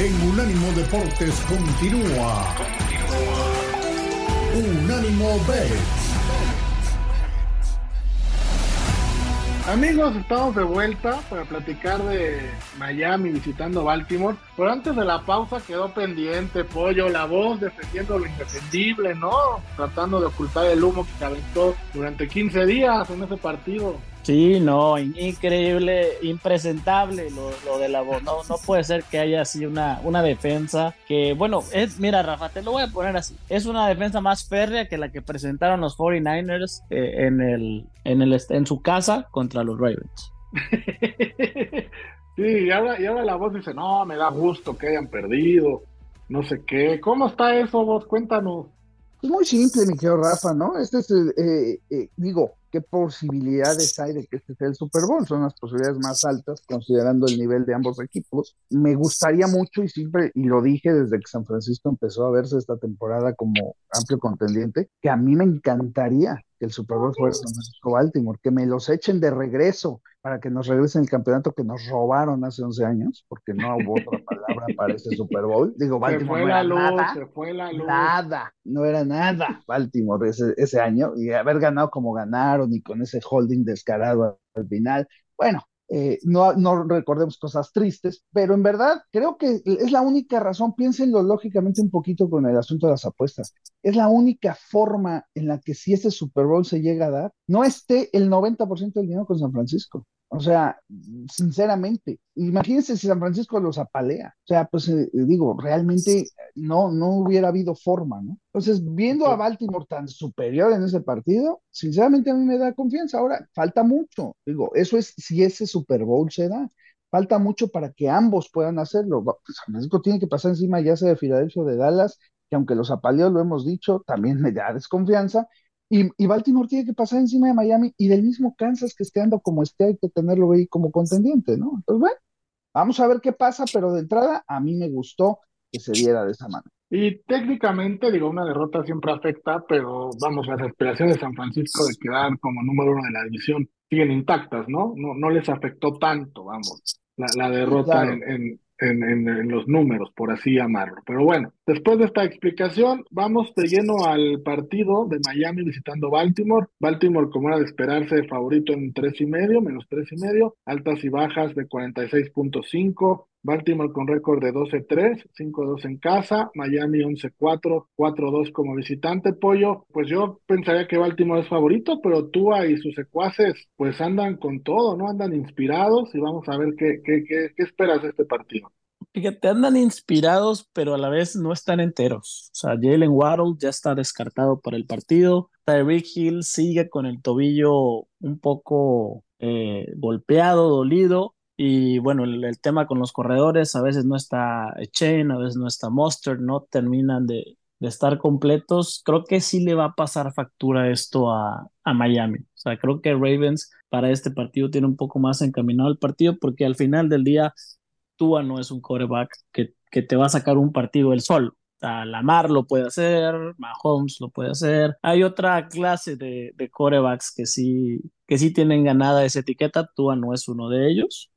en Unánimo Deportes continúa. Unánimo Bet. Amigos, estamos de vuelta para platicar de Miami visitando Baltimore. Pero antes de la pausa quedó pendiente, Pollo, la voz defendiendo lo indefendible, ¿no? Tratando de ocultar el humo que calentó durante 15 días en ese partido. Sí, no, increíble, impresentable lo, de la voz. No, no puede ser que haya así una, una defensa que, bueno, es, mira, Rafa, te lo voy a poner así. Es una defensa más férrea que la que presentaron los 49ers eh, en, el, en, el, en su casa contra los Ravens. sí, y ahora, y ahora la voz dice, no, me da gusto que hayan perdido, no sé qué. ¿Cómo está eso, vos? Cuéntanos. Es muy simple, mi querido Rafa, ¿no? Este es, eh, eh, digo, ¿qué posibilidades hay de que este sea el Super Bowl? Son las posibilidades más altas considerando el nivel de ambos equipos. Me gustaría mucho y siempre, y lo dije desde que San Francisco empezó a verse esta temporada como amplio contendiente, que a mí me encantaría que el Super Bowl fuera San Francisco Baltimore, que me los echen de regreso para que nos regresen el campeonato que nos robaron hace 11 años, porque no hubo otra palabra para ese Super Bowl. Digo, Baltimore no era nada, se fue la luz. nada, no era nada Baltimore ese, ese año, y haber ganado como ganaron y con ese holding descarado al final. Bueno, eh, no, no, recordemos cosas tristes, pero en verdad creo que es la única razón, piénsenlo lógicamente un poquito con el asunto de las apuestas, es la única forma en la que si ese Super Bowl se llega a dar, no esté el 90% del dinero con San Francisco. O sea, sinceramente, imagínense si San Francisco los apalea. O sea, pues eh, digo, realmente no, no hubiera habido forma, ¿no? Entonces, viendo a Baltimore tan superior en ese partido, sinceramente a mí me da confianza. Ahora, falta mucho. Digo, eso es si ese Super Bowl se da. Falta mucho para que ambos puedan hacerlo. Pues, San Francisco tiene que pasar encima ya sea de Filadelfia o de Dallas, que aunque los apaleó, lo hemos dicho, también me da desconfianza. Y, Baltimore tiene que pasar encima de Miami y del mismo Kansas que esté ando como esté, hay que tenerlo ahí como contendiente, ¿no? Entonces, bueno, vamos a ver qué pasa, pero de entrada a mí me gustó que se diera de esa manera. Y técnicamente, digo, una derrota siempre afecta, pero vamos, las aspiraciones de San Francisco de quedar como número uno de la división siguen intactas, ¿no? No, no les afectó tanto, vamos, la, derrota en, en, los números, por así llamarlo. Pero bueno, después de esta explicación, vamos de lleno al partido de Miami visitando Baltimore. Baltimore, como era de esperarse, favorito en tres y medio, menos tres y medio, altas y bajas de 46.5. Baltimore con récord de 12-3, 5-2 en casa, Miami 11-4, 4-2 como visitante, Pollo. Pues yo pensaría que Baltimore es favorito, pero Tua y sus secuaces pues andan con todo, ¿no? Andan inspirados y vamos a ver qué, qué, qué, qué esperas de este partido. Fíjate, andan inspirados, pero a la vez no están enteros. O sea, Jalen Waddle ya está descartado para el partido. Tyreek Hill sigue con el tobillo un poco eh, golpeado, dolido. Y bueno, el, tema con los corredores, a veces no está Chain, a veces no está Monster, no terminan de, estar completos. Creo que sí le va a pasar factura esto a, a Miami. O sea, creo que Ravens para este partido tiene un poco más encaminado el partido porque al final del día Tua no es un coreback que, que te va a sacar un partido el sol. Lamar lo puede hacer, Mahomes lo puede hacer. Hay otra clase de, de corebacks que sí, que sí tienen ganada esa etiqueta. Tua no es uno de ellos.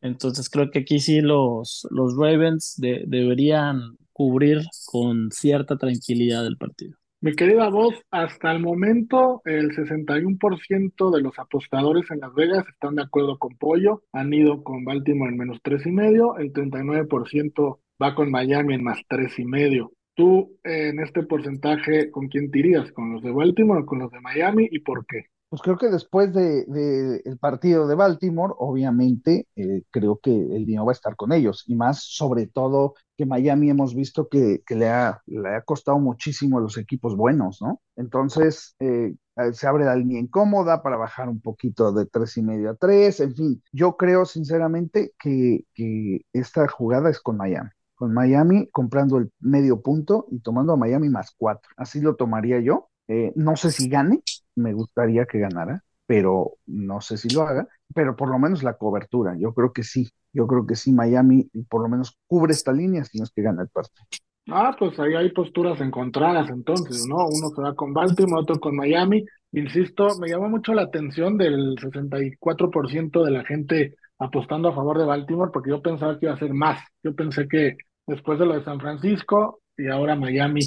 Entonces creo que aquí sí los, los Ravens deberían cubrir con cierta tranquilidad el partido. Mi querida voz, hasta el momento el 61% de los apostadores en Las Vegas están de acuerdo con Pollo, han ido con Baltimore en menos tres y medio, el 39% va con Miami en más tres y medio. Tú en este porcentaje, ¿con quién tirías? ¿Con los de Baltimore o con los de Miami y por qué? Pues creo que después de, el partido de Baltimore, obviamente, eh, creo que el dinero va a estar con ellos. Y más, sobre todo, que Miami hemos visto que, le, ha, le ha costado muchísimo a los equipos buenos, ¿no? Entonces, eh, eh, se abre la línea incómoda para bajar un poquito de tres y medio a tres. En fin, yo creo sinceramente que, que esta jugada es con Miami con Miami comprando el medio punto y tomando a Miami más cuatro. Así lo tomaría yo. no sé si gane, me gustaría que ganara, pero no sé si lo haga, pero por lo menos la cobertura, yo creo que sí, yo creo que sí, Miami por lo menos cubre esta línea si no es que gana el partido. Ah, pues ahí hay posturas encontradas entonces, ¿no? Uno se va con Baltimore, otro con Miami. Insisto, me llama mucho la atención del 64% de la gente apostando a favor de Baltimore porque yo pensaba que iba a ser más. Yo pensé que después de lo de San Francisco y ahora Miami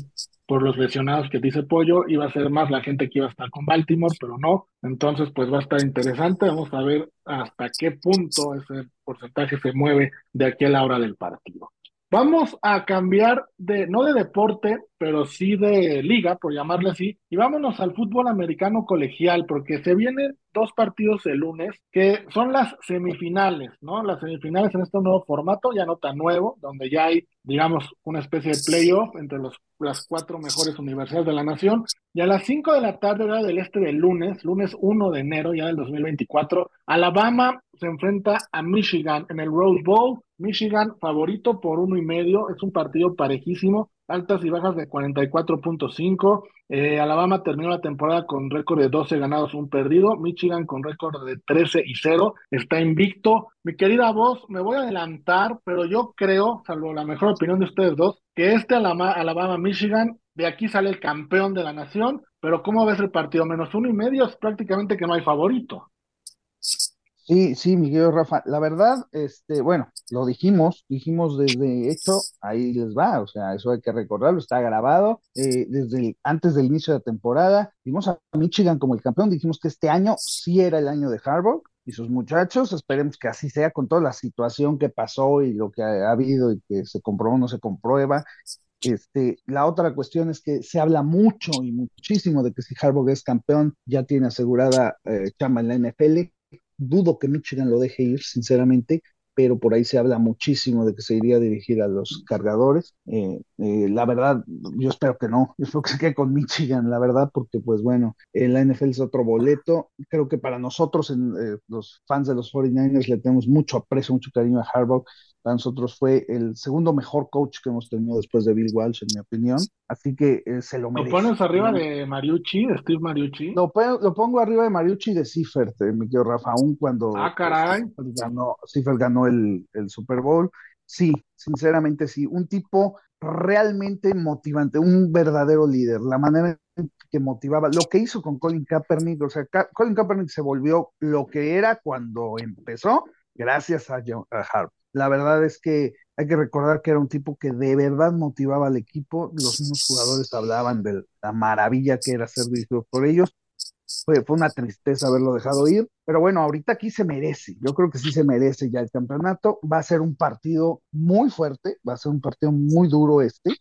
por los lesionados que dice Pollo, iba a ser más la gente que iba a estar con Baltimore, pero no. Entonces, pues va a estar interesante. Vamos a ver hasta qué punto ese porcentaje se mueve de aquí a la hora del partido. Vamos a cambiar de, no de deporte, pero sí de liga, por llamarle así, y vámonos al fútbol americano colegial, porque se vienen dos partidos el lunes, que son las semifinales, ¿no? Las semifinales en este nuevo formato, ya no tan nuevo, donde ya hay, digamos, una especie de playoff entre los, las cuatro mejores universidades de la nación, y a las cinco de la tarde, hora del este del lunes, lunes 1 de enero ya del 2024, Alabama se enfrenta a Michigan en el Rose Bowl, Michigan favorito por uno y medio, es un partido parejísimo, altas y bajas de 44.5. Eh, Alabama terminó la temporada con récord de 12 ganados, un perdido. Michigan con récord de 13 y 0, está invicto. Mi querida voz, me voy a adelantar, pero yo creo, salvo la mejor opinión de ustedes dos, que este Alabama-Michigan, de aquí sale el campeón de la nación, pero ¿cómo ves el partido? Menos uno y medio es prácticamente que no hay favorito. Sí, sí, Miguel Rafa. La verdad, este, bueno, lo dijimos, dijimos desde hecho, ahí les va, o sea, eso hay que recordarlo, está grabado eh, desde antes del inicio de la temporada. Vimos a Michigan como el campeón, dijimos que este año sí era el año de Harvard y sus muchachos, esperemos que así sea con toda la situación que pasó y lo que ha, habido y que se comprobó, no se comprueba. Este, la otra cuestión es que se habla mucho y muchísimo de que si Harbaugh es campeón, ya tiene asegurada eh, chamba en la NFL dudo que Michigan lo deje ir, sinceramente, pero por ahí se habla muchísimo de que se iría a dirigir a los cargadores. Eh, eh, la verdad, yo espero que no, yo espero que se quede con Michigan, la verdad, porque pues bueno, en la NFL es otro boleto. Creo que para nosotros, eh, los fans de los 49ers, le tenemos mucho aprecio, mucho cariño a Harbaugh para nosotros fue el segundo mejor coach que hemos tenido después de Bill Walsh, en mi opinión. Así que eh, se lo merece. ¿Lo pones arriba de Mariucci, de Steve Mariucci? Lo, lo pongo arriba de Mariucci y de Seifert, eh, mi querido Rafa, aún cuando ah, caray. ganó, ganó el, el Super Bowl. Sí, sinceramente sí. Un tipo realmente motivante, un verdadero líder. La manera en que motivaba, lo que hizo con Colin Kaepernick, o sea, Colin Kaepernick se volvió lo que era cuando empezó, gracias a, a Harvard. La verdad es que hay que recordar que era un tipo que de verdad motivaba al equipo. Los mismos jugadores hablaban de la maravilla que era ser dirigido por ellos. Fue, fue, una tristeza haberlo dejado ir, pero bueno, ahorita aquí se merece, yo creo que sí se merece ya el campeonato, va a ser un partido muy fuerte, va a ser un partido muy duro este,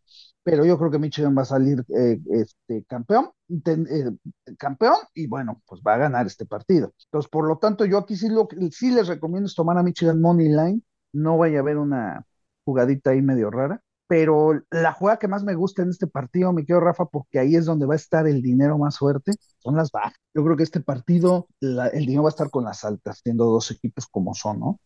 pero yo creo que Michigan va a salir eh, este, campeón, eh, campeón y bueno, pues va a ganar este partido. Entonces, por lo tanto, yo aquí sí, lo, sí les recomiendo tomar a Michigan Money Line, no vaya a haber una jugadita ahí medio rara. Pero la jugada que más me gusta en este partido, me quedo Rafa, porque ahí es donde va a estar el dinero más fuerte, son las bajas. Yo creo que este partido, el dinero va a estar con las altas, siendo dos equipos como son, ¿no?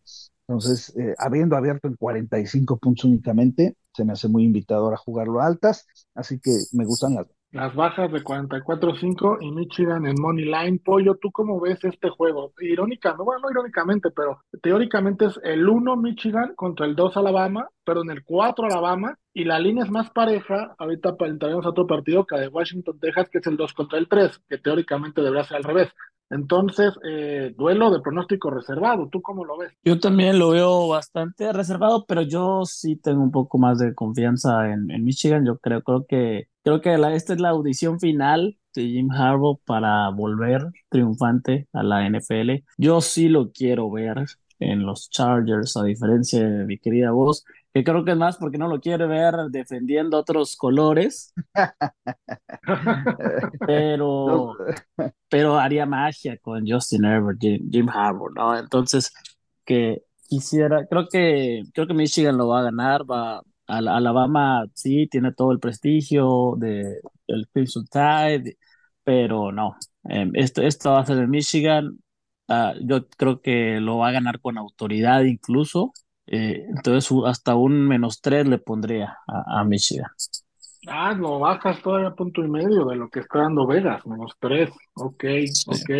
Entonces, eh, habiendo abierto en 45 puntos únicamente, se me hace muy invitador a jugarlo altas, así que me gustan las las bajas de 44-5 y Michigan en Money Line. Pollo, ¿tú cómo ves este juego? Irónicamente, bueno, no irónicamente, pero teóricamente es el 1 Michigan contra el 2 Alabama, pero en el 4 Alabama, y la línea es más pareja, ahorita entraremos a otro partido que de Washington, Texas, que es el 2 contra el 3, que teóricamente debería ser al revés. Entonces, eh, duelo de pronóstico reservado, ¿tú cómo lo ves? Yo también lo veo bastante reservado, pero yo sí tengo un poco más de confianza en, en Michigan. Yo creo, creo que, creo que la, esta es la audición final de Jim Harbaugh para volver triunfante a la NFL. Yo sí lo quiero ver en los Chargers, a diferencia de mi querida voz, que creo que es más porque no lo quiere ver defendiendo otros colores. pero, pero haría magia con Justin Herbert, Jim, Harbour, ¿no? Entonces, que quisiera, creo que, creo que Michigan lo va a ganar, va, Alabama sí tiene todo el prestigio de, del Crimson Tide, pero no, em, esto, esto va a ser en Michigan, ah, yo creo que lo va a ganar con autoridad incluso, eh, entonces hasta un menos tres le pondría a, Michigan. Ah, lo bajas todavía a punto y medio de lo que está dando Vegas, menos tres. Ok, ok.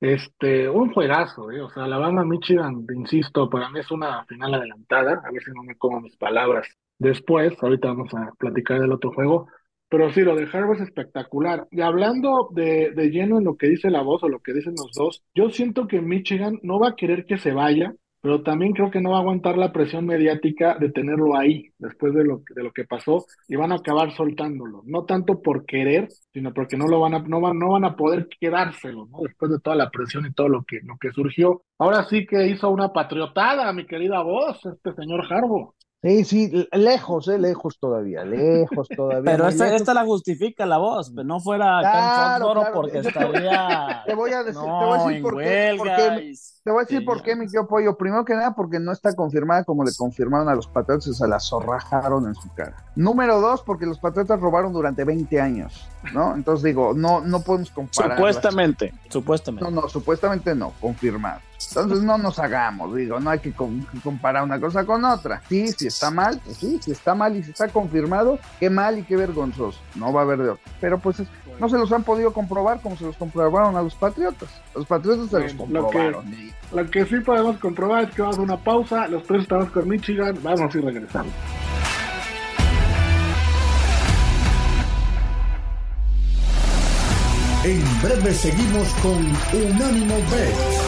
Este, un juegazo, eh. O sea, Alabama, Michigan, insisto, para mí es una final adelantada. A ver si no me como mis palabras después. Ahorita vamos a platicar del otro juego. Pero sí, lo de Harvard es espectacular. Y hablando de, de lleno en lo que dice la voz o lo que dicen los dos, yo siento que Michigan no va a querer que se vaya pero también creo que no va a aguantar la presión mediática de tenerlo ahí después de lo, de lo que pasó y van a acabar soltándolo, no tanto por querer, sino porque no lo van a, no van, no van a poder quedárselo, ¿no? Después de toda la presión y todo lo que, lo que surgió. Ahora sí que hizo una patriotada, mi querida voz, este señor Harbo. Sí, sí, lejos, eh, lejos todavía, lejos todavía. Pero esta, lejos. esta la justifica la voz, pero no fuera Claro, claro. porque estaría Te voy a decir, te voy a decir en por qué, por te voy a decir sí, por qué, mi querido pollo. Primero que nada, porque no está confirmada como le confirmaron a los Patriotas y se la zorrajaron en su cara. Número dos, porque los Patriotas robaron durante 20 años, ¿no? Entonces digo, no, no podemos comparar. Supuestamente, supuestamente. No, no, supuestamente no, confirmado. Entonces no nos hagamos, digo, no hay que, com- comparar una cosa con otra. Sí, si está mal, pues sí, si está mal y si está confirmado, qué mal y qué vergonzoso. No va a haber de otro. Pero pues es- no se los han podido comprobar como se los comprobaron a los Patriotas. Los Patriotas se los Bueno, lo que- comprobaron. Lo que sí podemos comprobar es que vamos a una pausa, los tres estamos con Michigan, vamos y regresamos. En breve seguimos con Unánimo Bet